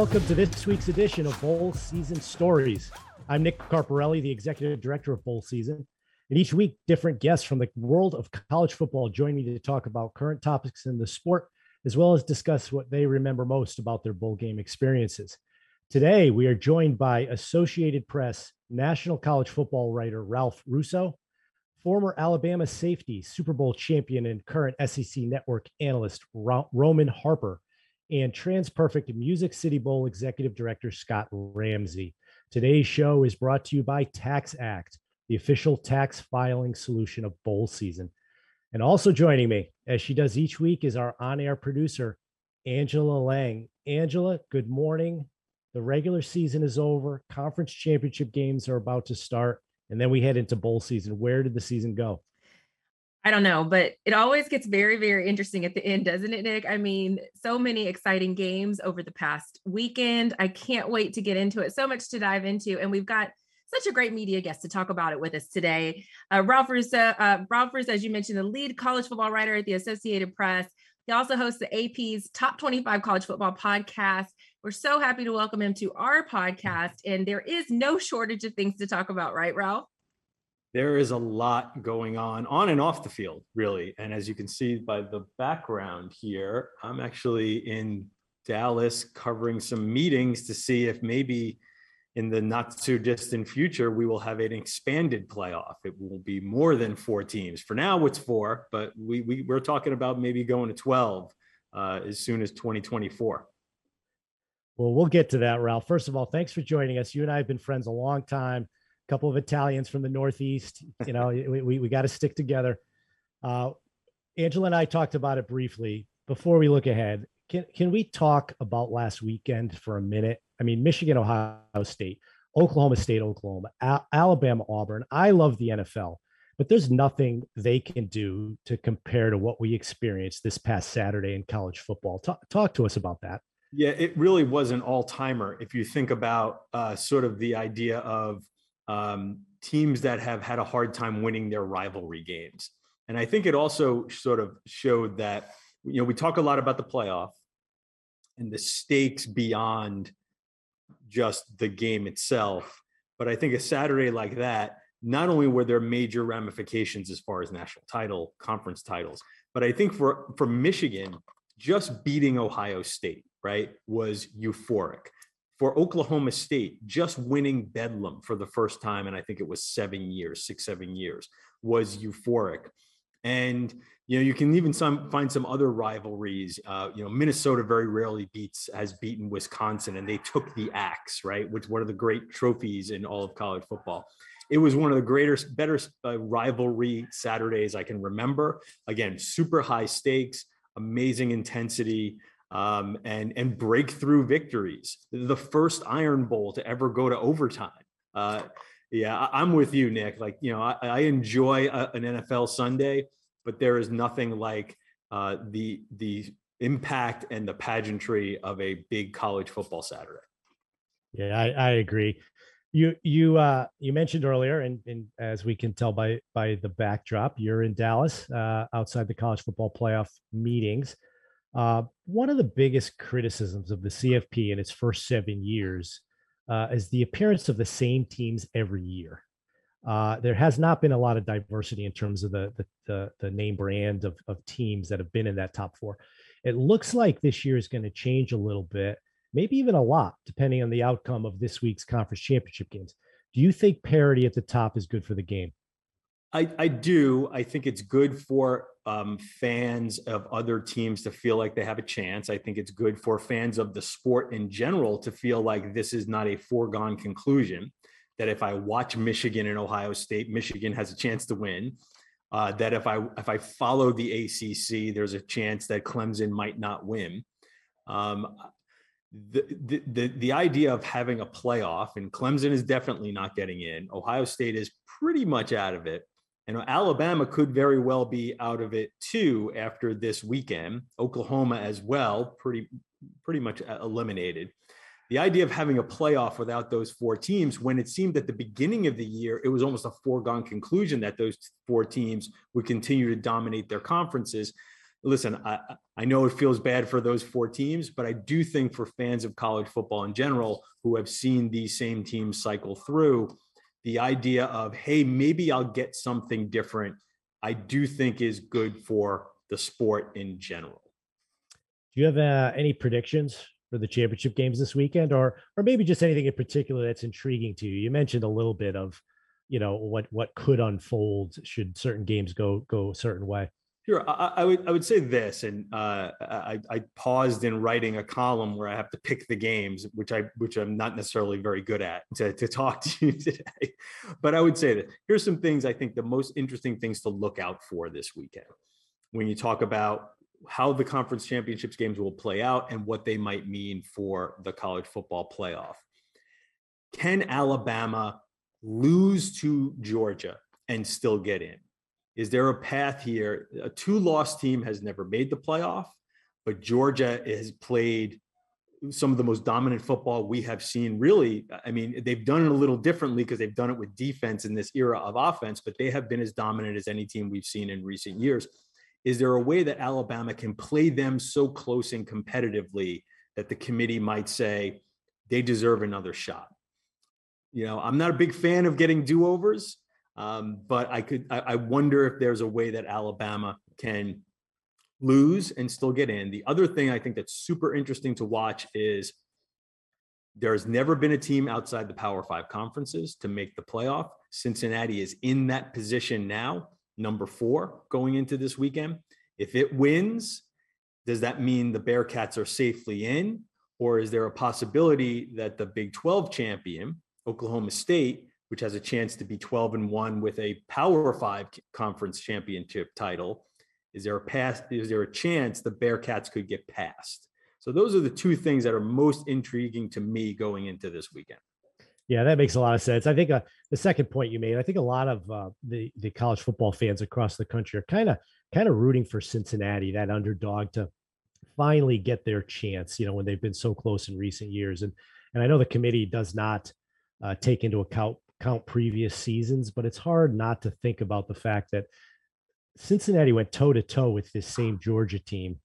Welcome to this week's edition of Bowl Season Stories. I'm Nick Carparelli, the executive director of Bowl Season. And each week, different guests from the world of college football join me to talk about current topics in the sport, as well as discuss what they remember most about their bowl game experiences. Today, we are joined by Associated Press national college football writer Ralph Russo, former Alabama safety, Super Bowl champion, and current SEC network analyst Roman Harper, and TransPerfect Music City Bowl executive director Scott Ramsey. Today's show is brought to you by TaxAct, the official tax filing solution of bowl season. And also joining me, as she does each week, is our on air producer, Angela Lang. Angela, good morning. The regular season is over, conference championship games are about to start, and then we head into bowl season. Where did the season go? I don't know, but it always gets very, very interesting at the end, doesn't it, Nick? I mean, so many exciting games over the past weekend. I can't wait to get into it. So much to dive into. And we've got such a great media guest to talk about it with us today. Uh, Ralph Russo, uh, Ralph Russo, as you mentioned, the lead college football writer at the Associated Press. He also hosts the AP's Top 25 College Football podcast. We're so happy to welcome him to our podcast. And there is no shortage of things to talk about, right, Ralph? There is a lot going on on and off the field, really. And as you can see by the background here, I'm actually in Dallas covering some meetings to see if maybe in the not too distant future we will have an expanded playoff. It will be more than four teams. For now, it's four, but we, we we're talking about maybe going to 12 uh, as soon as 2024. Well, we'll get to that, Ralph. First of all, thanks for joining us. You and I have been friends a long time couple of Italians from the Northeast. You know, we, we, we got to stick together. Uh, Angela and I talked about it briefly before we look ahead. Can, can we talk about last weekend for a minute? I mean, Michigan, Ohio State, Oklahoma State, Oklahoma, Al- Alabama, Auburn. I love the NFL, but there's nothing they can do to compare to what we experienced this past Saturday in college football. Talk, talk to us about that. Yeah, it really was an all timer. If you think about uh, sort of the idea of um, teams that have had a hard time winning their rivalry games. And I think it also sort of showed that, you know, we talk a lot about the playoff and the stakes beyond just the game itself. But I think a Saturday like that, not only were there major ramifications as far as national title, conference titles, but I think for, for Michigan, just beating Ohio State, right, was euphoric for Oklahoma State, just winning Bedlam for the first time, and I think it was seven years, six, seven years, was euphoric. And you know, you can even some find some other rivalries. Uh, you know, Minnesota very rarely beats has beaten Wisconsin, and they took the axe, right? Which one of the great trophies in all of college football. It was one of the greater, better uh, rivalry Saturdays I can remember. Again, super high stakes, amazing intensity um, and and breakthrough victories. The first Iron Bowl to ever go to overtime. Uh, yeah, I, am with you, Nick. Like you know, I, I enjoy a, an NFL Sunday, but there is nothing like uh, the the impact and the pageantry of a big college football Saturday. Yeah, I, I agree. You you uh, you mentioned earlier, and, and as we can tell by by the backdrop, you're in Dallas uh, outside the college football playoff meetings. Uh, one of the biggest criticisms of the CFP in its first seven years uh, is the appearance of the same teams every year. Uh, there has not been a lot of diversity in terms of the, the the, the, name brand of, of teams that have been in that top four. It looks like this year is going to change a little bit, maybe even a lot, depending on the outcome of this week's conference championship games. Do you think parity at the top is good for the game? I, I do. I think it's good for um, fans of other teams to feel like they have a chance. I think it's good for fans of the sport in general to feel like this is not a foregone conclusion. That if I watch Michigan and Ohio State, Michigan has a chance to win. Uh, that if I if I follow the ACC, there's a chance that Clemson might not win. Um, the, the, the the idea of having a playoff and Clemson is definitely not getting in. Ohio State is pretty much out of it. And Alabama could very well be out of it too after this weekend. Oklahoma as well, pretty pretty much uh, eliminated. The idea of having a playoff without those four teams, when it seemed at the beginning of the year, it was almost a foregone conclusion that those four teams would continue to dominate their conferences. listen, I, I know it feels bad for those four teams, but I do think for fans of college football in general who have seen these same teams cycle through, the idea of, hey, maybe I'll get something different, I do think is good for the sport in general. Do you have uh, any predictions for the championship games this weekend, or or maybe just anything in particular that's intriguing to you? You mentioned a little bit of, you know, what what could unfold should certain games go go a certain way. Sure, I, I, would I would say this, and uh, I, I paused in writing a column where I have to pick the games, which I which I'm not necessarily very good at to, to talk to you today. But I would say that here's some things I think the most interesting things to look out for this weekend when you talk about how the conference championships games will play out and what they might mean for the college football playoff. Can Alabama lose to Georgia and still get in? Is there a path here? A two loss team has never made the playoff, but Georgia has played some of the most dominant football we have seen. Really, I mean, they've done it a little differently because they've done it with defense in this era of offense, but they have been as dominant as any team we've seen in recent years. Is there a way that Alabama can play them so close and competitively that the committee might say they deserve another shot? You know, I'm not a big fan of getting do overs. Um, but I could, I, I wonder if there's a way that Alabama can lose and still get in. The other thing I think that's super interesting to watch is there's never been a team outside the Power Five conferences to make the playoff. Cincinnati is in that position now, number four going into this weekend. If it wins, does that mean the Bearcats are safely in? Or is there a possibility that the Big 12 champion, Oklahoma State, which has a chance to be 12 and 1 with a Power 5 conference championship title. Is there a pass is there a chance the Bearcats could get past? So those are the two things that are most intriguing to me going into this weekend. Yeah, that makes a lot of sense. I think uh, the second point you made, I think a lot of uh, the the college football fans across the country are kind of kind of rooting for Cincinnati, that underdog, to finally get their chance. You know, when they've been so close in recent years, and and I know the committee does not uh, take into account count previous seasons, but it's hard not to think about the fact that Cincinnati went toe to toe with this same Georgia team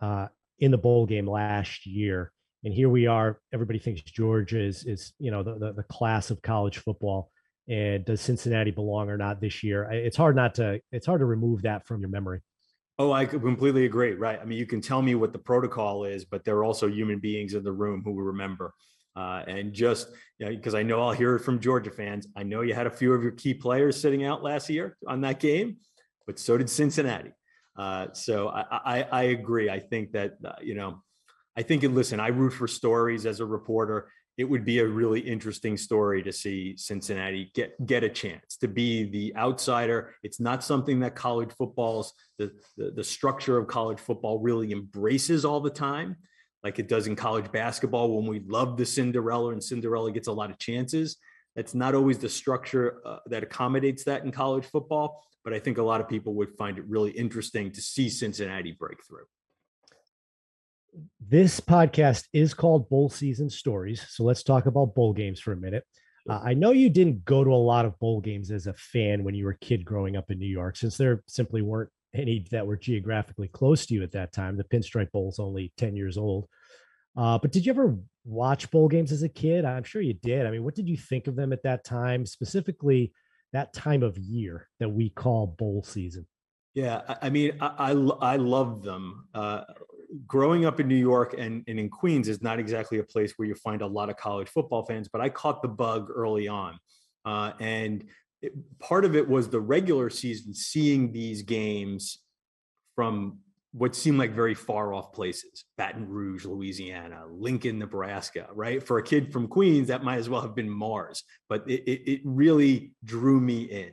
uh, in the bowl game last year, and here we are. Everybody thinks Georgia is is you know the, the, the class of college football, and does Cincinnati belong or not this year? It's hard not to it's hard to remove that from your memory. Oh, I completely agree. Right. I mean, you can tell me what the protocol is, but there are also human beings in the room who remember. Uh, and just because you know, I know I'll hear it from Georgia fans, I know you had a few of your key players sitting out last year on that game, but so did Cincinnati. Uh, so I, I, I, agree. I think that uh, you know, I think and listen, I root for stories as a reporter. It would be a really interesting story to see Cincinnati get get a chance to be the outsider. It's not something that college football's the, the, the structure of college football really embraces all the time like it does in college basketball when we love the Cinderella and Cinderella gets a lot of chances. That's not always the structure uh, that accommodates that in college football, but I think a lot of people would find it really interesting to see Cincinnati break through. This podcast is called Bowl Season Stories. So let's talk about bowl games for a minute. Uh, I know you didn't go to a lot of bowl games as a fan when you were a kid growing up in New York, since there simply weren't any that were geographically close to you at that time. The Pinstripe Bowl is only 10 years old. Uh, but did you ever watch bowl games as a kid? I'm sure you did. I mean, what did you think of them at that time, specifically that time of year that we call bowl season? Yeah, I, mean, I, I, I love them. Uh, growing up in New York and, and in Queens is not exactly a place where you find a lot of college football fans, but I caught the bug early on. Uh, and it, part of it was the regular season, seeing these games from what seemed like very far off places Baton Rouge, Louisiana, Lincoln, Nebraska, right? For a kid from Queens, that might as well have been Mars, but it, it, it really drew me in.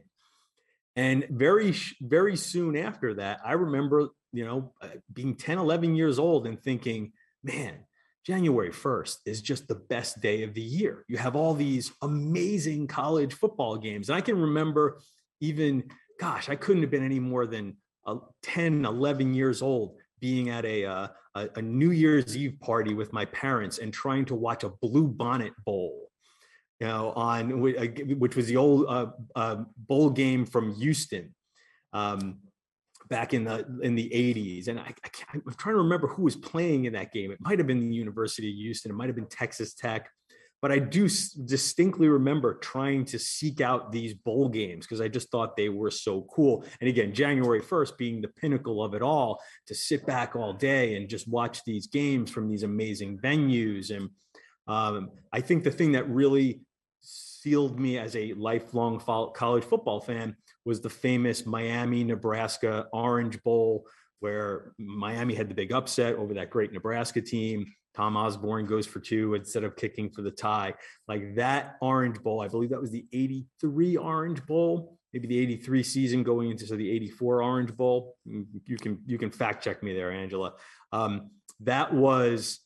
And very, very soon after that, I remember, you know, uh, being 10, 11 years old and thinking, man, January 1st is just the best day of the year. You have all these amazing college football games. And I can remember even, gosh, I couldn't have been any more than uh, 10, 11 years old being at a, uh, a, a New Year's Eve party with my parents and trying to watch a Bluebonnet Bowl, you know, on which was the old uh, uh, bowl game from Houston. Um, back in the in the 80s and I, I am trying to remember who was playing in that game. It might have been the university of houston it might have been texas tech but i do distinctly remember trying to seek out these bowl games because i just thought they were so cool. And again january 1st being the pinnacle of it all to sit back all day and just watch these games from these amazing venues. And um, i think the thing that really sealed me as a lifelong college football fan was the famous Miami, Nebraska Orange Bowl, where Miami had the big upset over that great Nebraska team. Tom Osborne goes for two instead of kicking for the tie. Like that Orange Bowl, I believe that was the 83 Orange Bowl, maybe the 83 season going into so the 84 Orange Bowl. You can you can fact check me there, Angela. Um, that was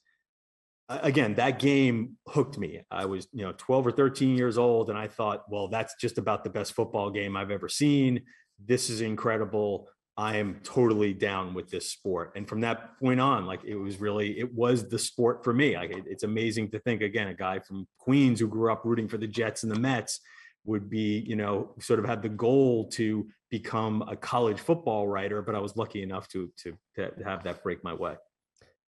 again, that game hooked me. I was, you know, 12 or 13 years old, and I thought, well, that's just about the best football game I've ever seen. This is incredible. I am totally down with this sport. And from that point on, like it was really, it was the sport for me. Like it, it's amazing to think again, a guy from Queens who grew up rooting for the Jets and the Mets would be, you know, sort of had the goal to become a college football writer. But I was lucky enough to to, to have that break my way.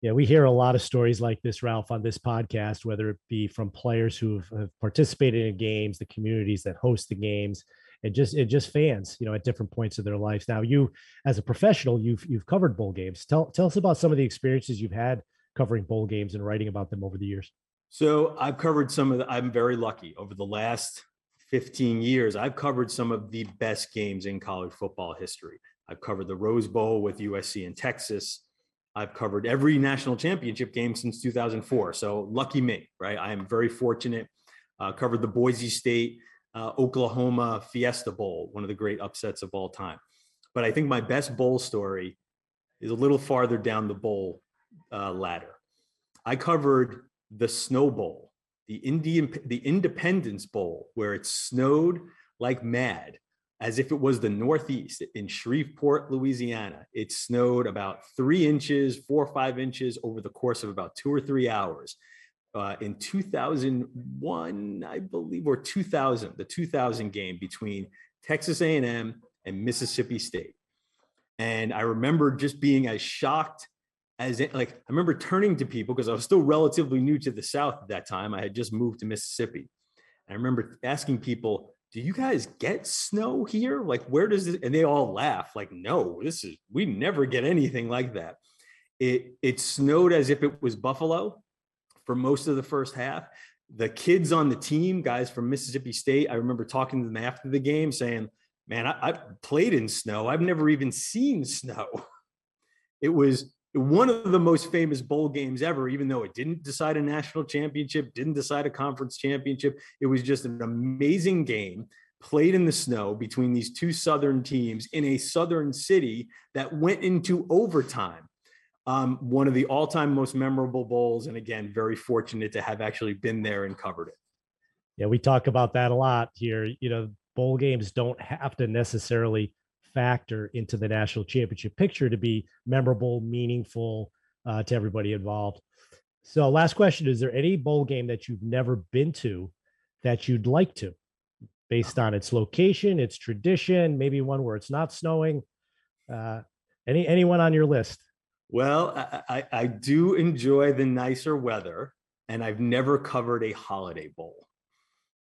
Yeah, we hear a lot of stories like this, Ralph, on this podcast, whether it be from players who have participated in games, the communities that host the games, and just and just fans, you know, at different points of their lives. Now, you as a professional, you've you've covered bowl games. Tell tell us about some of the experiences you've had covering bowl games and writing about them over the years. So I've covered some of the, I'm very lucky over the last 15 years. I've covered some of the best games in college football history. I've covered the Rose Bowl with USC and Texas. I've covered every national championship game since 2004. So lucky me, right? I am very fortunate. Uh, covered the Boise State, uh, Oklahoma Fiesta Bowl, one of the great upsets of all time. But I think my best bowl story is a little farther down the bowl uh, ladder. I covered the Snow Bowl, the Indian, the Independence Bowl, where it snowed like mad as if it was the Northeast in Shreveport, Louisiana. It snowed about three inches, four or five inches over the course of about two or three hours. Uh, in 2001, I believe, or 2000, the 2000 game between Texas A&M and Mississippi State. And I remember just being as shocked as it, like I remember turning to people because I was still relatively new to the South at that time. I had just moved to Mississippi. I remember asking people, do you guys get snow here? Like, where does it? And they all laugh, like, no, this is, we never get anything like that. It, it snowed as if it was Buffalo for most of the first half. The kids on the team, guys from Mississippi State, I remember talking to them after the game saying, man, I, I played in snow. I've never even seen snow. It was one of the most famous bowl games ever, even though it didn't decide a national championship, didn't decide a conference championship. It was just an amazing game played in the snow between these two Southern teams in a Southern city that went into overtime. Um, one of the all time most memorable bowls. And again, very fortunate to have actually been there and covered it. Yeah, we talk about that a lot here. You know, bowl games don't have to necessarily factor into the national championship picture to be memorable, meaningful uh, to everybody involved. So, last question Is there any bowl game that you've never been to that you'd like to, based on its location, its tradition, maybe one where it's not snowing? Uh, any anyone on your list? Well, I, I, I do enjoy the nicer weather, and I've never covered a holiday bowl.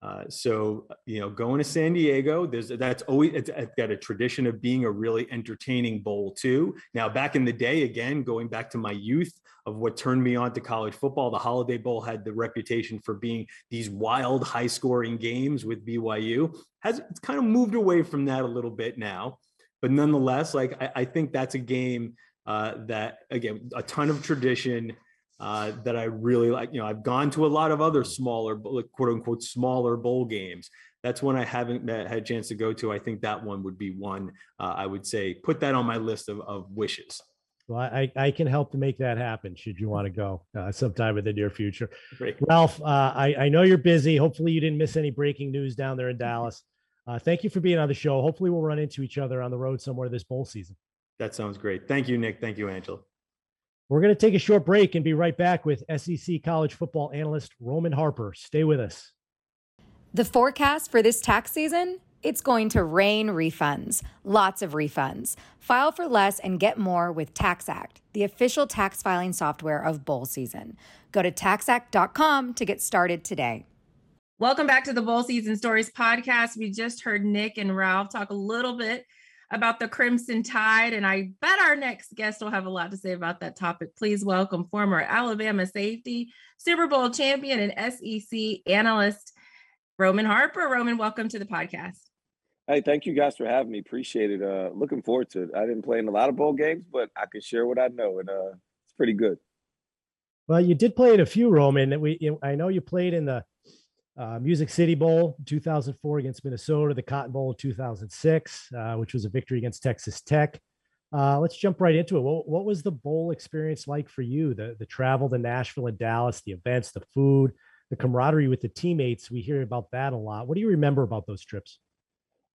Uh, so you know, going to San Diego, there's that's always it's, it's got a tradition of being a really entertaining bowl too. Now, back in the day, again, going back to my youth of what turned me on to college football, the Holiday Bowl had the reputation for being these wild, high-scoring games with BYU. Has it's kind of moved away from that a little bit now, but nonetheless, like I, I think that's a game uh, that again a ton of tradition uh, that I really like. You know, I've gone to a lot of other smaller, quote unquote, smaller bowl games. That's one I haven't had a chance to go to. I think that one would be one uh, I would say put that on my list of, of wishes. Well, I, I can help to make that happen should you want to go uh, sometime in the near future. Great. Ralph, uh, I, I know you're busy. Hopefully, you didn't miss any breaking news down there in Dallas. Uh, thank you for being on the show. Hopefully, we'll run into each other on the road somewhere this bowl season. That sounds great. Thank you, Nick. Thank you, Angela. We're going to take a short break and be right back with SEC college football analyst Roman Harper. Stay with us. The forecast for this tax season it's going to rain refunds, lots of refunds. File for less and get more with TaxAct, the official tax filing software of bowl season. Go to taxact.com to get started today. Welcome back to the Bowl Season Stories podcast. We just heard Nick and Ralph talk a little bit about the Crimson Tide, and I bet our next guest will have a lot to say about that topic. Please welcome former Alabama safety, Super Bowl champion, and SEC analyst Roman Harper. Roman, welcome to the podcast. Hey, thank you guys for having me. Appreciate it. Uh, looking forward to it. I didn't play in a lot of bowl games, but I can share what I know, and uh, it's pretty good. Well, you did play in a few, Roman. We, I know you played in the uh, Music City Bowl 2004 against Minnesota, the Cotton Bowl 2006, uh, which was a victory against Texas Tech. Uh, let's jump right into it. What, what, was the bowl experience like for you? The the travel to Nashville and Dallas, the events, the food, the camaraderie with the teammates. We hear about that a lot. What do you remember about those trips?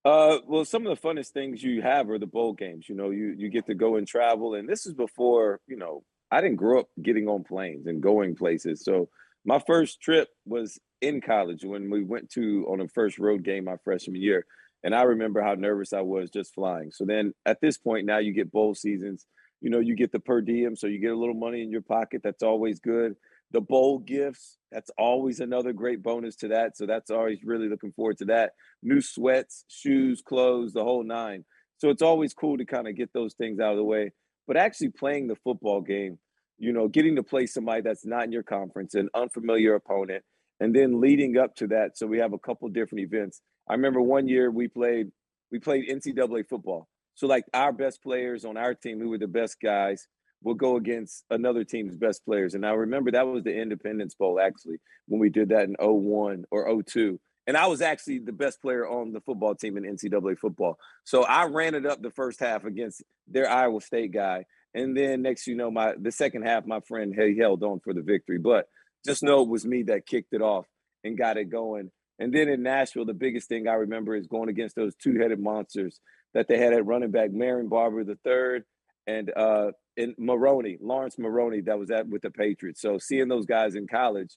Uh, well, some of the funnest things you have are the bowl games. You know, you you get to go and travel, and this is before you know. I didn't grow up getting on planes and going places, so my first trip was in college when we went to on the first road game my freshman year, and I remember how nervous I was just flying. So then at this point now you get bowl seasons. You know, you get the per diem, so you get a little money in your pocket. That's always good the bowl gifts that's always another great bonus to that so that's always really looking forward to that new sweats shoes clothes the whole nine so it's always cool to kind of get those things out of the way but actually playing the football game you know getting to play somebody that's not in your conference an unfamiliar opponent and then leading up to that so we have a couple different events i remember one year we played we played ncaa football so like our best players on our team who were the best guys will go against another team's best players. And I remember that was the Independence Bowl actually when we did that in 01 or 02. And I was actually the best player on the football team in NCAA football. So I ran it up the first half against their Iowa State guy. And then next, you know, my the second half, my friend he held on for the victory. But just know it was me that kicked it off and got it going. And then in Nashville, the biggest thing I remember is going against those two-headed monsters that they had at running back, Marion Barber the third and uh, and Maroney, Laurence Maroney, that was at with the Patriots. So seeing those guys in college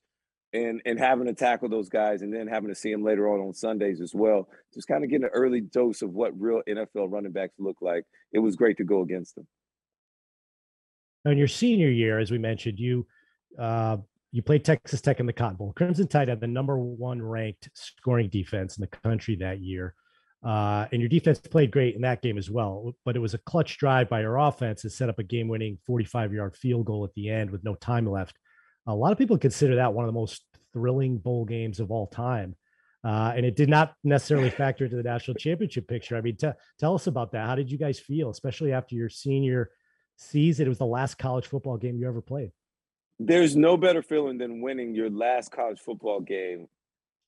and and having to tackle those guys and then having to see them later on on Sundays as well, just kind of getting an early dose of what real NFL running backs look like. It was great to go against them. In your senior year, as we mentioned, you uh, you played Texas Tech in the Cotton Bowl. Crimson Tide had the number one ranked scoring defense in the country that year. Uh, and your defense played great in that game as well. But it was a clutch drive by your offense that set up a game winning 45 yard field goal at the end with no time left. A lot of people consider that one of the most thrilling bowl games of all time. Uh, and it did not necessarily factor into the national championship picture. I mean, t- tell us about that. How did you guys feel, especially after your senior season? It was the last college football game you ever played. There's no better feeling than winning your last college football game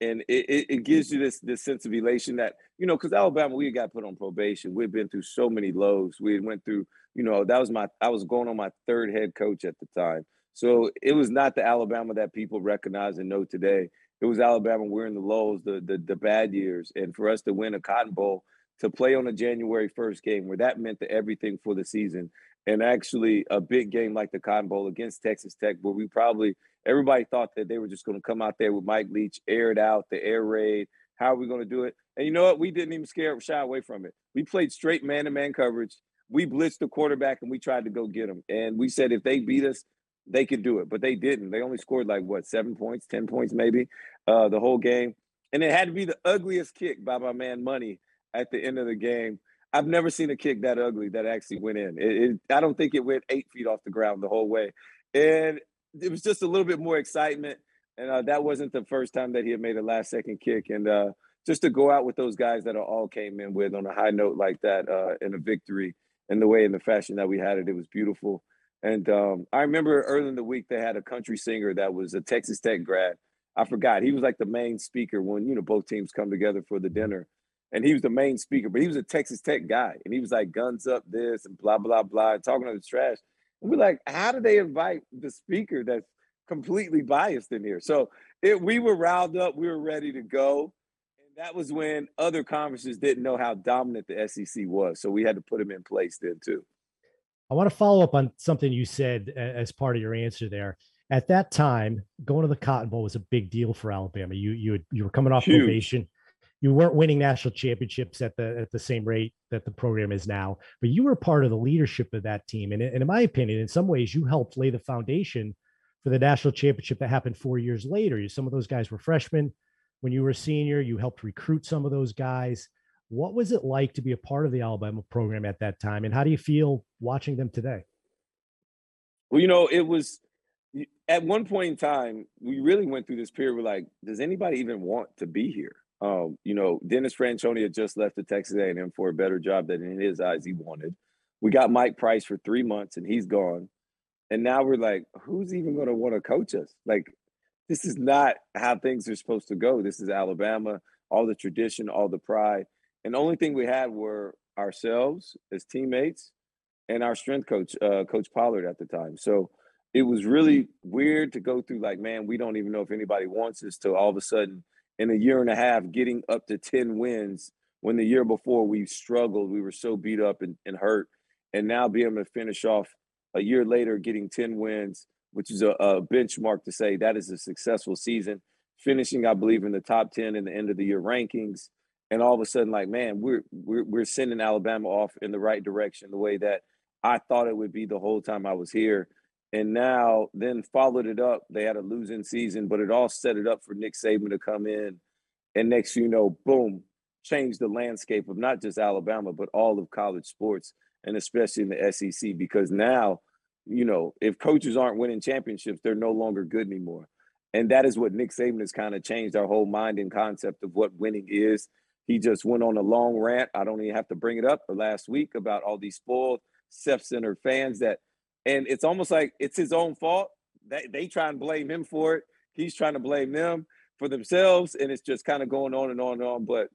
and it, it, it, gives you this this sense of elation that you know because Alabama we got put on probation. We've been through so many lows. We went through you know that was my I was going on my third head coach at the time. So it was not the Alabama that people recognize and know today. It was Alabama. We're in the lows, the the, the bad years, and for us to win a Cotton Bowl, to play on a January first game where that meant the everything for the season, and actually a big game like the Cotton Bowl against Texas Tech, where we probably everybody thought that they were just going to come out there with Mike Leach, air it out, the air raid. How are we going to do it? And you know what? We didn't even scare shy away from it. We played straight man-to-man coverage. We blitzed the quarterback and we tried to go get him. And we said if they beat us, they could do it, but they didn't. They only scored like what seven points, ten points maybe, uh, the whole game. And it had to be the ugliest kick by my man Money at the end of the game. I've never seen a kick that ugly that actually went in. It, it, I don't think it went eight feet off the ground the whole way. And it was just a little bit more excitement. And uh, that wasn't the first time that he had made a last second kick. And uh, just to go out with those guys that all came in with on a high note like that uh, in a victory and the way in the fashion that we had it, it was beautiful. And um, I remember early in the week they had a country singer that was a Texas Tech grad. I forgot he was like the main speaker when you know both teams come together for the dinner, and he was the main speaker. But he was a Texas Tech guy, and he was like guns up this and blah blah blah, talking to the trash. And we're like, how do they invite the speaker that's completely biased in here? So it, we were riled up, we were ready to go. And that was when other conferences didn't know how dominant the SEC was. So we had to put them in place then too. I want to follow up on something you said as part of your answer there. At that time, going to the Cotton Bowl was a big deal for Alabama. You you you were coming off Huge. probation. You weren't winning national championships at the at the same rate that the program is now, but you were part of the leadership of that team. And, and in my opinion, in some ways, you helped lay the foundation for the national championship that happened four years later. Some of those guys were freshmen when you were a senior. You helped recruit some of those guys. What was it like to be a part of the Alabama program at that time, and how do you feel watching them today? Well, you know, it was at one point in time, we really went through this period. We're like, does anybody even want to be here? Um, you know, Dennis Franchione had just left the Texas A&M for a better job than in his eyes he wanted. We got Mike Price for three months and he's gone. And now we're like, who's even going to want to coach us? Like, this is not how things are supposed to go. This is Alabama, all the tradition, all the pride. And the only thing we had were ourselves as teammates and our strength coach, uh, Coach Pollard at the time. So it was really weird to go through like, man, we don't even know if anybody wants us to all of a sudden in a year and a half getting up to 10 wins when the year before we struggled. We were so beat up and, and hurt. And now being able to finish off a year later getting 10 wins, which is a, a benchmark to say that is a successful season. Finishing, I believe, in the top 10 in the end of the year rankings. And all of a sudden, like, man, we're we're we're sending Alabama off in the right direction, the way that I thought it would be the whole time I was here. And now, then followed it up. They had a losing season, but it all set it up for Nick Saban to come in. And next, you know, boom, change the landscape of not just Alabama, but all of college sports and especially in the SEC because now, you know, if coaches aren't winning championships, they're no longer good anymore. And that is what Nick Saban has kind of changed our whole mind and concept of what winning is. He just went on a long rant. I don't even have to bring it up for last week about all these spoiled, self-centered fans that, and it's almost like it's his own fault. They, they try and blame him for it. He's trying to blame them for themselves. And it's just kind of going on and on and on. But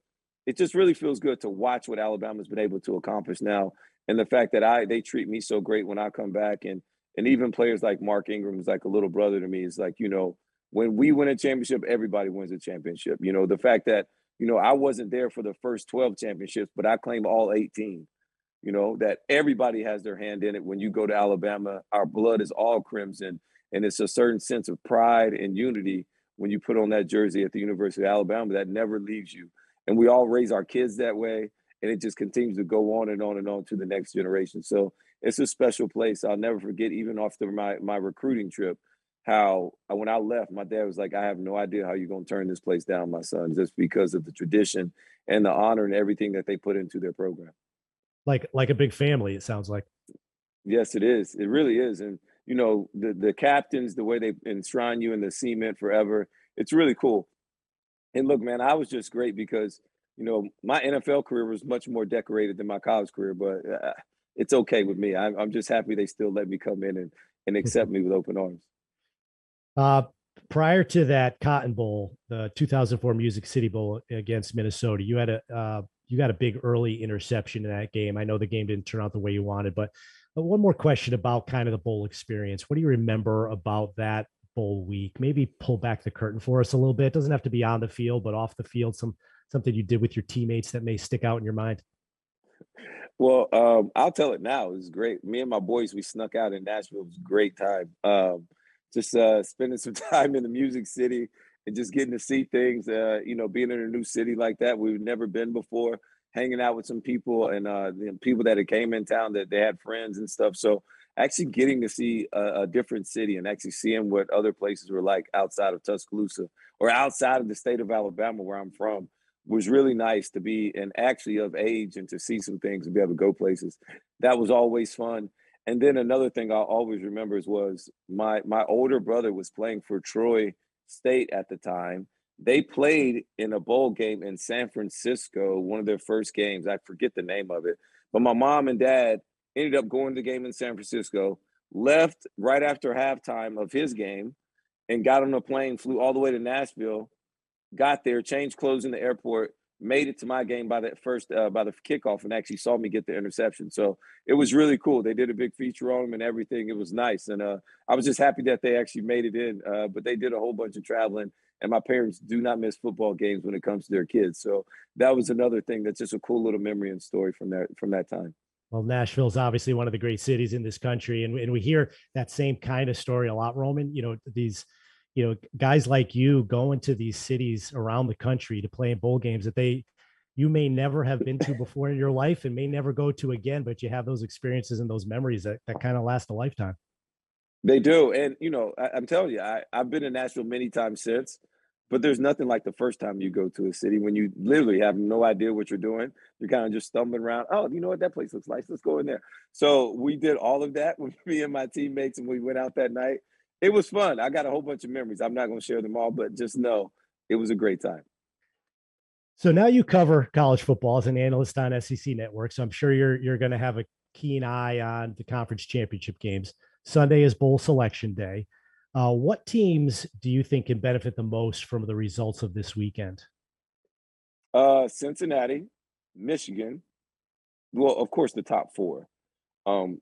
it just really feels good to watch what Alabama's been able to accomplish now and the fact that I they treat me so great when I come back, and and even players like Mark Ingram is like a little brother to me. Is like you know when we win a championship, everybody wins a championship. You know the fact that you know I wasn't there for the first twelve championships, but I claim all eighteen. You know that everybody has their hand in it. When you go to Alabama, our blood is all crimson, and it's a certain sense of pride and unity when you put on that jersey at the University of Alabama that never leaves you. And we all raise our kids that way and it just continues to go on and on and on to the next generation. So it's a special place. I'll never forget, even after my my recruiting trip, how when I left, my dad was like, "I have no idea how you're going to turn this place down, my son, just because of the tradition and the honor and everything that they put into their program." Like like a big family, it sounds like. Yes, it is. It really is, and you know the the captains, the way they enshrine you in the cement forever. It's really cool. And look, man, I was just great because you know, my NFL career was much more decorated than my college career, but uh, it's okay with me. I'm, I'm just happy they still let me come in and, and accept me with open arms. Uh, prior to that Cotton Bowl, the 2004 Music City Bowl against Minnesota, you had a uh, you got a big early interception in that game. I know the game didn't turn out the way you wanted, but one more question about kind of the bowl experience. What do you remember about that bowl week? Maybe pull back the curtain for us a little bit. It doesn't have to be on the field, but off the field, some something you did with your teammates that may stick out in your mind? Well, um, I'll tell it now. It was great. Me and my boys, we snuck out in Nashville. It was a great time. Um, just uh, spending some time in the music city and just getting to see things. Uh, you know, being in a new city like that we've never been before, hanging out with some people and uh, people that had came in town that they had friends and stuff. So actually getting to see a, a, different city and actually seeing what other places were like outside of Tuscaloosa or outside of the state of Alabama where I'm from was really nice to be and actually of age and to see some things and be able to go places. That was always fun. And then another thing I'll always remember was my my older brother was playing for Troy State at the time. They played in a bowl game in San Francisco, one of their first games. I forget the name of it. But my mom and dad ended up going to the game in San Francisco, left right after halftime of his game, and got on a plane, flew all the way to Nashville got there, changed clothes in the airport, made it to my game by that first uh, by the kickoff, and actually saw me get the interception. So it was really cool. They did a big feature on him and everything. It was nice, and uh, I was just happy that they actually made it in. Uh, but they did a whole bunch of traveling, and my parents do not miss football games when it comes to their kids. So that was another thing that's just a cool little memory and story from that from that time. Well, Nashville is obviously one of the great cities in this country, and, and we hear that same kind of story a lot, Roman. You know, these you know guys like you going to these cities around the country to play in bowl games that they you may never have been to before in your life and may never go to again, but you have those experiences and those memories that, that kind of last a lifetime. They do. And, you know, I, am telling you, I, I've been in Nashville many times since, but there's nothing like the first time you go to a city when you literally have no idea what you're doing. You're kind of just stumbling around. Oh, you know what that place looks like? Let's go in there. So we did all of that with me and my teammates, and we went out that night. It was fun. I got a whole bunch of memories. I'm not going to share them all, but just know it was a great time. So now you cover college football as an analyst on SEC Network. So I'm sure you're you're going to have a keen eye on the conference championship games. Sunday is bowl selection day. Uh, what teams do you think can benefit the most from the results of this weekend? Uh, Cincinnati, Michigan. Well, of course, the top four. Um,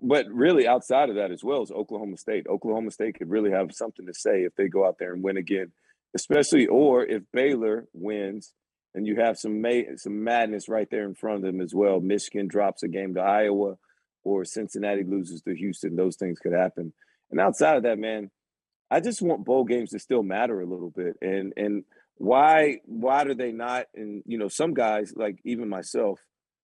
but really, outside of that as well is Oklahoma State. Oklahoma State could really have something to say if they go out there and win again, especially or if Baylor wins and you have some ma- some madness right there in front of them as well. Michigan drops a game to Iowa, or Cincinnati loses to Houston. Those things could happen. And outside of that, man, I just want bowl games to still matter a little bit. And and why why do they not? And you know, some guys like even myself,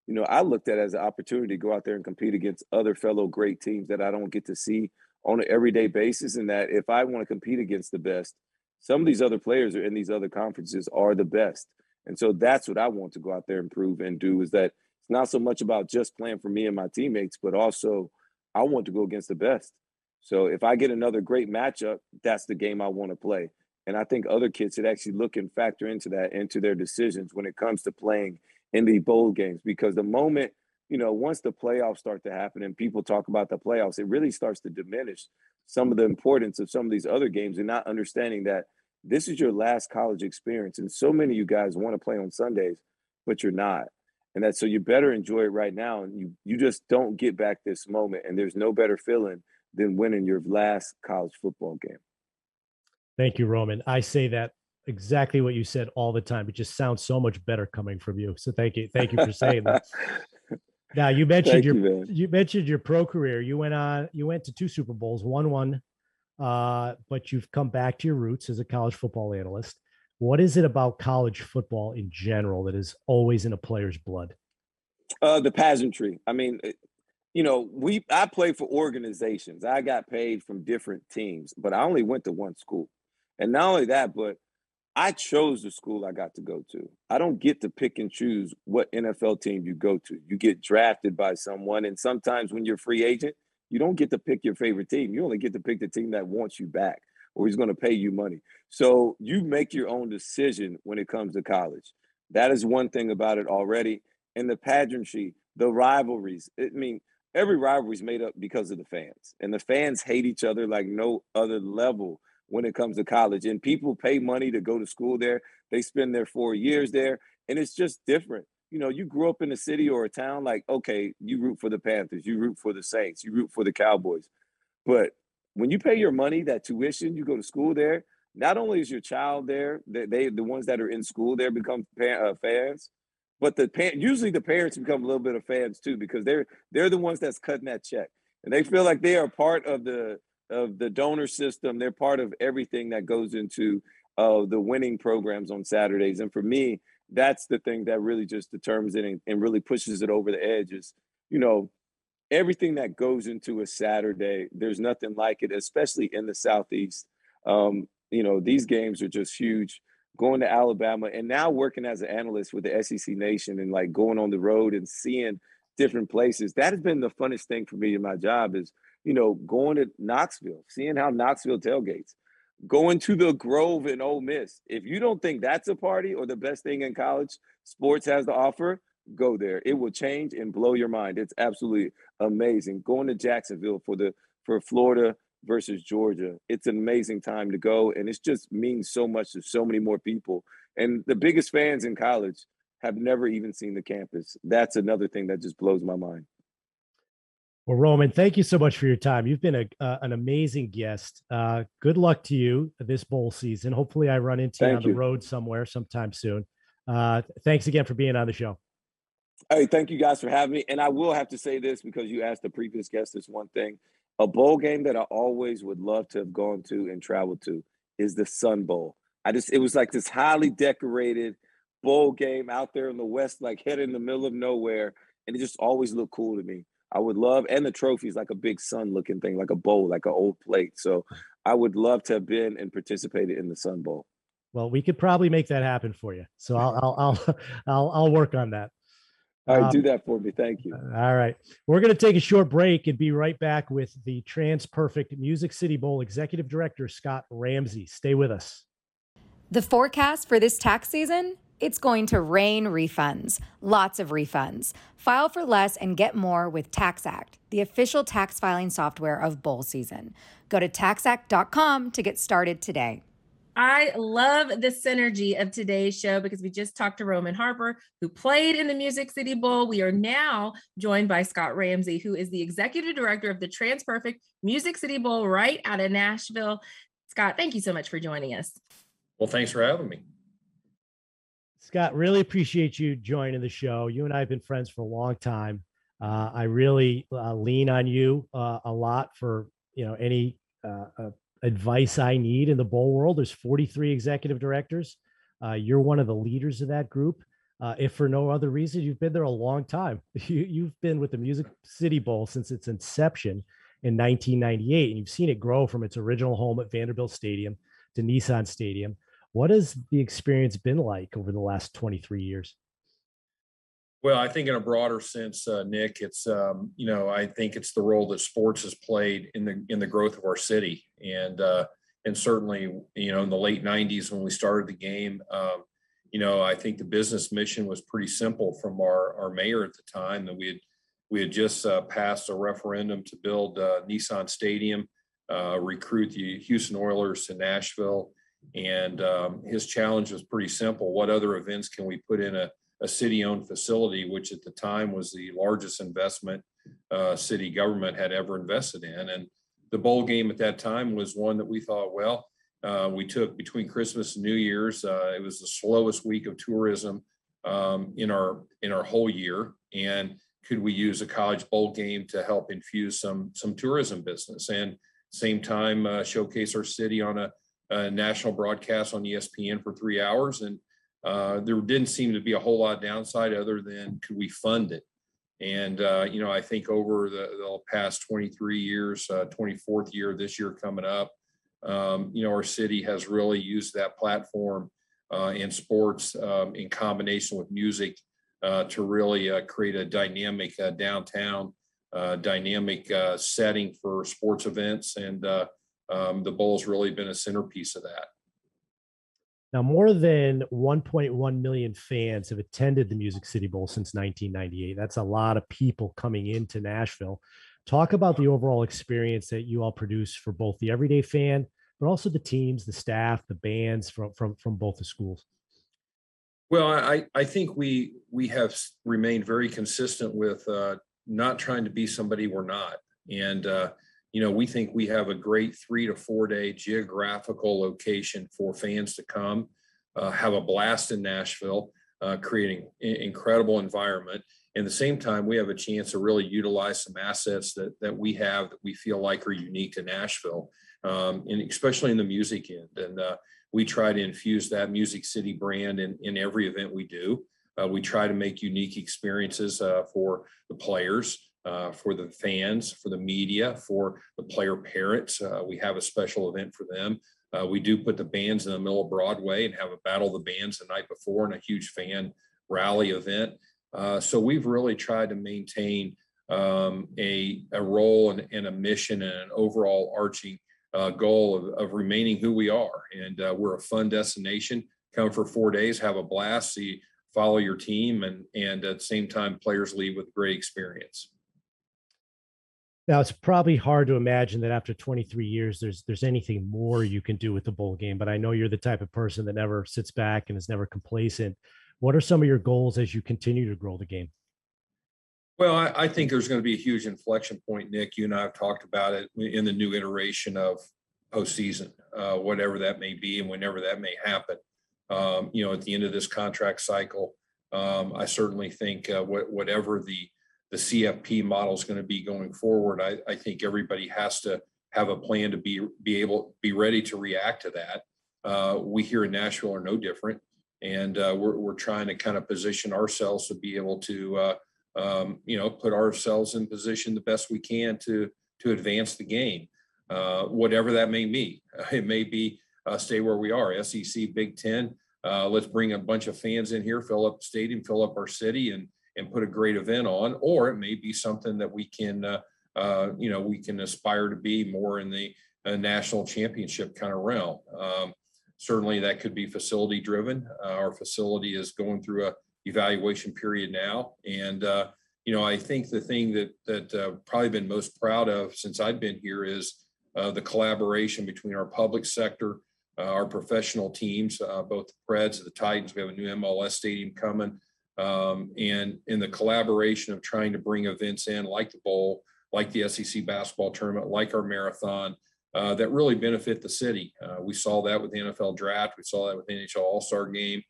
you know, I looked at as an opportunity to go out there and compete against other fellow great teams that I don't get to see on an everyday basis. And that if I want to compete against the best, some of these other players are in these other conferences are the best. And so that's what I want to go out there and prove and do is that it's not so much about just playing for me and my teammates, but also I want to go against the best. So if I get another great matchup, that's the game I want to play. And I think other kids should actually look and factor into that into their decisions when it comes to playing in the bowl games. Because the moment, you know, once the playoffs start to happen and people talk about the playoffs, it really starts to diminish some of the importance of some of these other games and not understanding that this is your last college experience. And so many of you guys want to play on Sundays, but you're not. And that so you better enjoy it right now. And you you just don't get back this moment. And there's no better feeling than winning your last college football game. Thank you, Roman. I say that exactly what you said all the time. It just sounds so much better coming from you. So thank you. Thank you for saying that. now you mentioned thank your you, you mentioned your pro career. You went on you went to two Super Bowls, one one uh, but you've come back to your roots as a college football analyst. What is it about college football in general that is always in a player's blood? Uh, the pageantry. I mean, you know, we I played for organizations. I got paid from different teams, but I only went to one school. And not only that, but I chose the school I got to go to. I don't get to pick and choose what NFL team you go to. You get drafted by someone, and sometimes when you're free agent, you don't get to pick your favorite team. You only get to pick the team that wants you back or is going to pay you money. So you make your own decision when it comes to college. That is one thing about it already. And the pageantry, the rivalries. I mean, every rivalry is made up because of the fans, and the fans hate each other like no other level when it comes to college. And people pay money to go to school there. They spend their four years there, and it's just different you know, you grew up in a city or a town, like, okay, you root for the Panthers, you root for the Saints, you root for the Cowboys. But when you pay your money, that tuition, you go to school there, not only is your child there, they, they the ones that are in school there become uh, fans, but the usually the parents become a little bit of fans too because they're they're the ones that's cutting that check and they feel like they are part of the of the donor system. They're part of everything that goes into uh, the winning programs on Saturdays. And for me, that's the thing that really just determines it and, and really pushes it over the edge is, you know, everything that goes into a Saturday, there's nothing like it, especially in the Southeast. Um, you know, these games are just huge. Going to Alabama and now working as an analyst with the SEC Nation and like going on the road and seeing different places. That has been the funnest thing for me in my job is, you know, going to Knoxville, seeing how Knoxville tailgates, going to the Grove in Ole Miss. If you don't think that's a party or the best thing in college sports has to offer, go there. It will change and blow your mind. It's absolutely amazing. Going to Jacksonville for the for Florida versus Georgia. It's an amazing time to go and it just means so much to so many more people. And the biggest fans in college have never even seen the campus. That's another thing that just blows my mind. Well, Roman, thank you so much for your time. You've been a, uh, an amazing guest. Uh, good luck to you this bowl season. Hopefully, I run into you on the road somewhere sometime soon. Uh, thanks again for being on the show. Hey, thank you guys for having me. And I will have to say this because you asked the previous guest this one thing. A bowl game that I always would love to have gone to and traveled to is the Sun Bowl. I just it was like this highly decorated bowl game out there in the west, like head in the middle of nowhere, and it just always looked cool to me. I would love, and the trophy's like a big sun looking thing, like a bowl, like an old plate. So I would love to have been and participated in the Sun Bowl. Well, we could probably make that happen for you. So I'll I'll I'll I'll, I'll work on that. All right, um, do that for me. Thank you. All right. We're going to take a short break and be right back with the TransPerfect Music City Bowl Executive Director, Scott Ramsey. Stay with us. The forecast for this tax season? It's going to rain refunds, lots of refunds. File for less and get more with TaxAct, the official tax filing software of bowl season. Go to taxact.com to get started today. I love the synergy of today's show because we just talked to Roman Harper, who played in the Music City Bowl. We are now joined by Scott Ramsey, who is the executive director of the TransPerfect Music City Bowl right out of Nashville. Scott, thank you so much for joining us. Well, thanks for having me. Scott, really appreciate you joining the show. You and I have been friends for a long time. Uh, I really uh, lean on you uh, a lot for you know any uh, uh, advice I need in the bowl world. There's 43 executive directors. Uh, you're one of the leaders of that group. if for no other reason, you've been there a long time. You, you've been with the Music City Bowl since its inception in 1998, and you've seen it grow from its original home at Vanderbilt Stadium to Nissan Stadium what has the experience been like over the last 23 years? Well, I think in a broader sense, uh, Nick, it's um, you know I think it's the role that sports has played in the in the growth of our city, and uh, and certainly you know in the late '90s when we started the game, um, you know I think the business mission was pretty simple from our our mayor at the time that we had we had just uh, passed a referendum to build uh, Nissan Stadium, uh, recruit the Houston Oilers to Nashville, and um, his challenge was pretty simple. What other events can we put in a, a city owned facility, which at the time was the largest investment uh, city government had ever invested in? And the bowl game at that time was one that we thought, well, uh, we took between Christmas and New Year's. Uh, it was the slowest week of tourism um, in our in our whole year, and could we use a college bowl game to help infuse some some tourism business and same time uh, showcase our city on a national broadcast on ESPN for three hours, and uh, there didn't seem to be a whole lot of downside other than could we fund it? And uh, you know, I think over the, the past 23 years, uh, 24th year this year coming up, um, you know, our city has really used that platform uh, in sports um, in combination with music uh, to really uh, create a dynamic downtown, dynamic setting for sports events and um, the bowl's really been a centerpiece of that. Now, more than 1.1 million fans have attended the Music City Bowl since 1998. That's a lot of people coming into Nashville. Talk about the overall experience that you all produce for both the everyday fan, but also the teams, the staff, the bands from from from both the schools. Well, I I think we we have remained very consistent with uh, not trying to be somebody we're not, and uh, you know, we think we have a great three to four day geographical location for fans to come, uh, have a blast in Nashville, uh, creating incredible environment. And at the same time, we have a chance to really utilize some assets that, that we have that we feel like are unique to Nashville, um, and especially in the music end. And uh, we try to infuse that Music City brand in, in every event we do. Uh, we try to make unique experiences uh, for the players, uh, for the fans, for the media, for the player parents. Uh, we have a special event for them. Uh, we do put the bands in the middle of Broadway and have a battle of the bands the night before and a huge fan rally event. Uh, so we've really tried to maintain um, a, a role and, and, a mission and an overall arching uh, goal of, of, remaining who we are. And uh, we're a fun destination. Come for four days, have a blast, see, follow your team, and, and at the same time, players leave with great experience. Now it's probably hard to imagine that after 23 years, there's there's anything more you can do with the bowl game. But I know you're the type of person that never sits back and is never complacent. What are some of your goals as you continue to grow the game? Well, I, I think there's going to be a huge inflection point, Nick. You and I have talked about it in the new iteration of postseason, uh, whatever that may be, and whenever that may happen. Um, you know, at the end of this contract cycle, um, I certainly think uh, wh- whatever the the CFP model is going to be going forward, I, I think everybody has to have a plan to be be able be ready to react to that. Uh, we here in Nashville are no different, and uh, we're we're trying to kind of position ourselves to be able to uh, um, you know put ourselves in position the best we can to to advance the game, uh, whatever that may be. It may be uh, stay where we are, SEC, Big Ten. Uh, let's bring a bunch of fans in here, fill up the stadium, fill up our city, and and put a great event on. Or it may be something that we can, uh, uh, you know, we can aspire to be more in the uh, national championship kind of realm. Um, certainly, that could be facility driven. Uh, our facility is going through a evaluation period now, and uh, you know, I think the thing that that uh, probably been most proud of since I've been here is the collaboration between our public sector our professional teams, both the Preds, and the Titans. We have a new MLS stadium coming, um, and in the collaboration of trying to bring events in like the bowl, like the SEC basketball tournament, like our marathon. Uh, that really benefit the city. Uh, we saw that with the NFL draft. We saw that with the NHL All Star game,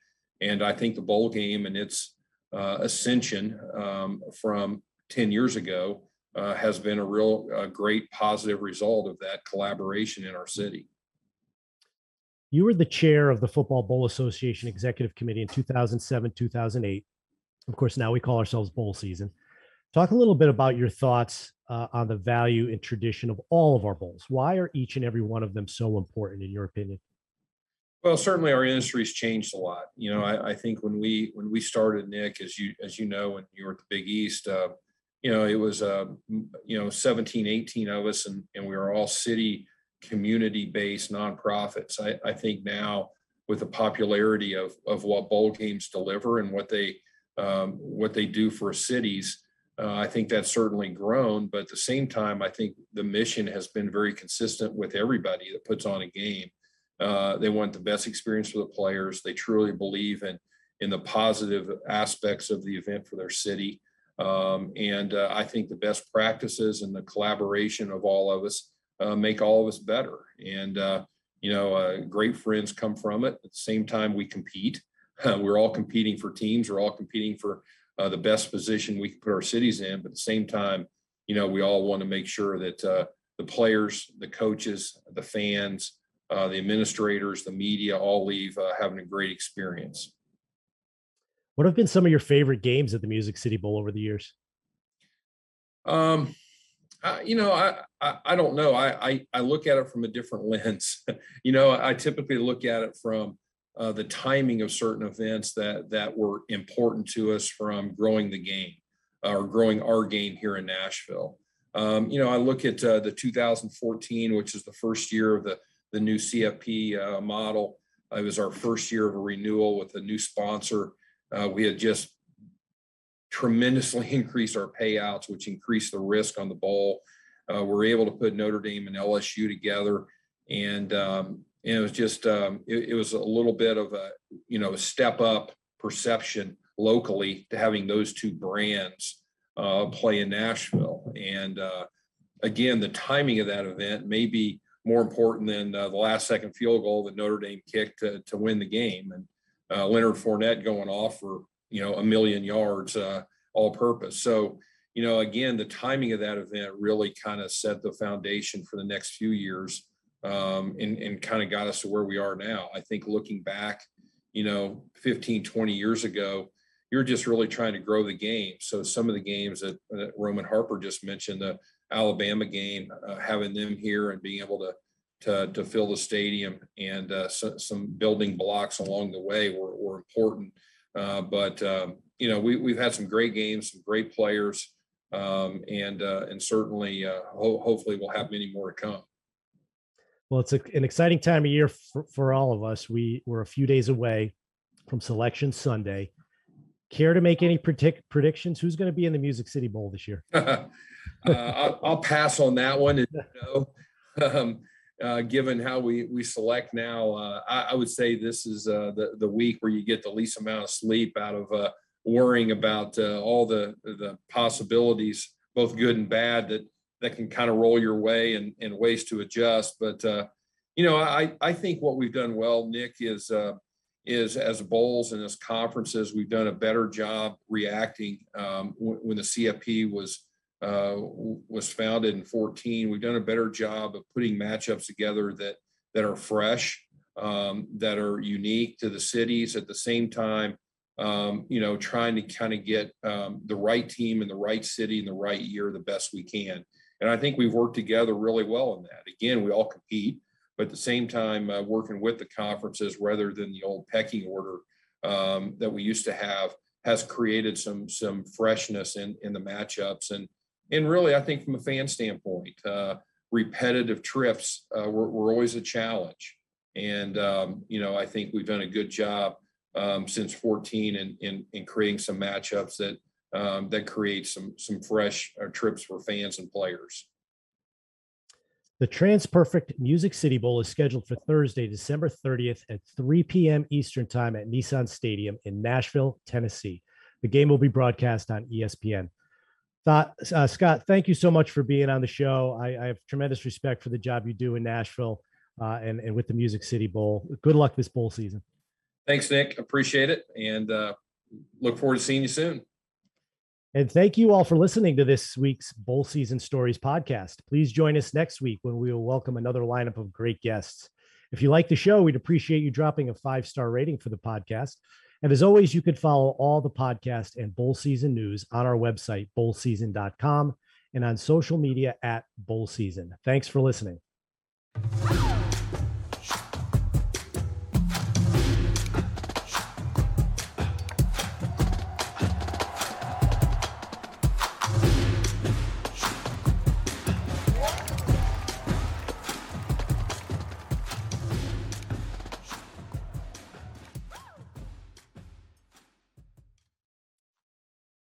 and I think the bowl game and its uh, ascension um, from ten years ago uh, has been a real great positive result of that collaboration in our city. You were the chair of the Football Bowl Association Executive Committee in 2007, 2008. Of course, now we call ourselves bowl season. Talk a little bit about your thoughts uh, on the value and tradition of all of our bowls. Why are each and every one of them so important, in your opinion? Well, certainly our industry's changed a lot. You know, I, I, think when we when we started, Nick, as you as you know, when you were at the Big East, uh, you know, it was uh, you know 17, 18 of us, and and we were all city community-based nonprofits. I, I think now with the popularity of, of what bowl games deliver and what they um, what they do for cities, uh, I think that's certainly grown. But at the same time, I think the mission has been very consistent with everybody that puts on a game. Uh, they want the best experience for the players. They truly believe in in the positive aspects of the event for their city. Um, and uh, I think the best practices and the collaboration of all of us uh, make all of us better. And, uh, you know, uh, great friends come from it. At the same time, we compete. we're all competing for teams. We're all competing for uh, the best position we can put our cities in. But at the same time, you know, we all want to make sure that uh, the players, the coaches, the fans, uh, the administrators, the media all leave having a great experience. What have been some of your favorite games at the Music City Bowl over the years? Um, I, you know, I, I, I don't know. I, I I look at it from a different lens. you know, I typically look at it from uh, the timing of certain events that that were important to us from growing the game uh, or growing our game here in Nashville. Um, you know, I look at uh, the 2014, which is the first year of the the new CFP uh, model. It was our first year of a renewal with a new sponsor. Uh, we had just tremendously increased our payouts, which increased the risk on the bowl. Uh, we're able to put Notre Dame and LSU together, and, um, and it was just um, it, it, was a little bit of a you know step up perception locally to having those two brands uh, play in Nashville. And uh, again, the timing of that event may be more important than uh, the last second field goal that Notre Dame kicked to, to win the game. And uh, Leonard Fournette going off for you know, a million yards uh, all purpose. So, you know, again, the timing of that event really kind of set the foundation for the next few years um, and, and kind of got us to where we are now. I think looking back, you know, 15, 20 years ago, you're just really trying to grow the game. So some of the games that, that Roman Harper just mentioned, the Alabama game, uh, having them here and being able to to, to fill the stadium and uh, so, some building blocks along the way were, were important. Uh, but um, you know, we we've had some great games, some great players, um, and uh, and certainly, uh, ho- hopefully, we'll have many more to come. Well, it's a, an exciting time of year for, for all of us. We we're a few days away from Selection Sunday. Care to make any predict, predictions? Who's going to be in the Music City Bowl this year? uh, I'll, I'll, pass on that one. You know, um, uh, given how we we select now, uh, I, I, would say this is uh, the the week where you get the least amount of sleep out of uh, worrying about uh, all the the possibilities, both good and bad, that that can kind of roll your way and, and ways to adjust. But uh, you know, I I think what we've done well, Nick, is is as bowls and as conferences, we've done a better job reacting um, when the CFP was uh, was founded in 14. We've done a better job of putting matchups together that that are fresh, um, that are unique to the cities. At the same time, um, you know, trying to kind of get um, the right team in the right city in the right year the best we can. And I think we've worked together really well in that. Again, we all compete, but at the same time, uh, working with the conferences rather than the old pecking order um, that we used to have has created some some freshness in in the matchups and and really I think from a fan standpoint, uh, repetitive trips uh, were, were, always a challenge. And um, you know I think we've done a good job um, since 14 in, in, in creating some matchups that um, that creates some some fresh uh, trips for fans and players. The TransPerfect Music City Bowl is scheduled for Thursday, December 30th at 3 p.m. Eastern Time at Nissan Stadium in Nashville, Tennessee. The game will be broadcast on ESPN. Thought, uh, Scott, thank you so much for being on the show. I, I have tremendous respect for the job you do in Nashville uh, and, and with the Music City Bowl. Good luck this bowl season. Thanks, Nick. Appreciate it. And uh, look forward to seeing you soon. And thank you all for listening to this week's Bowl Season Stories podcast. Please join us next week when we will welcome another lineup of great guests. If you like the show, we'd appreciate you dropping a five star rating for the podcast. And as always, you can follow all the podcast and bowl season news on our website, bowlseason.com, and on social media at bowl season. Thanks for listening.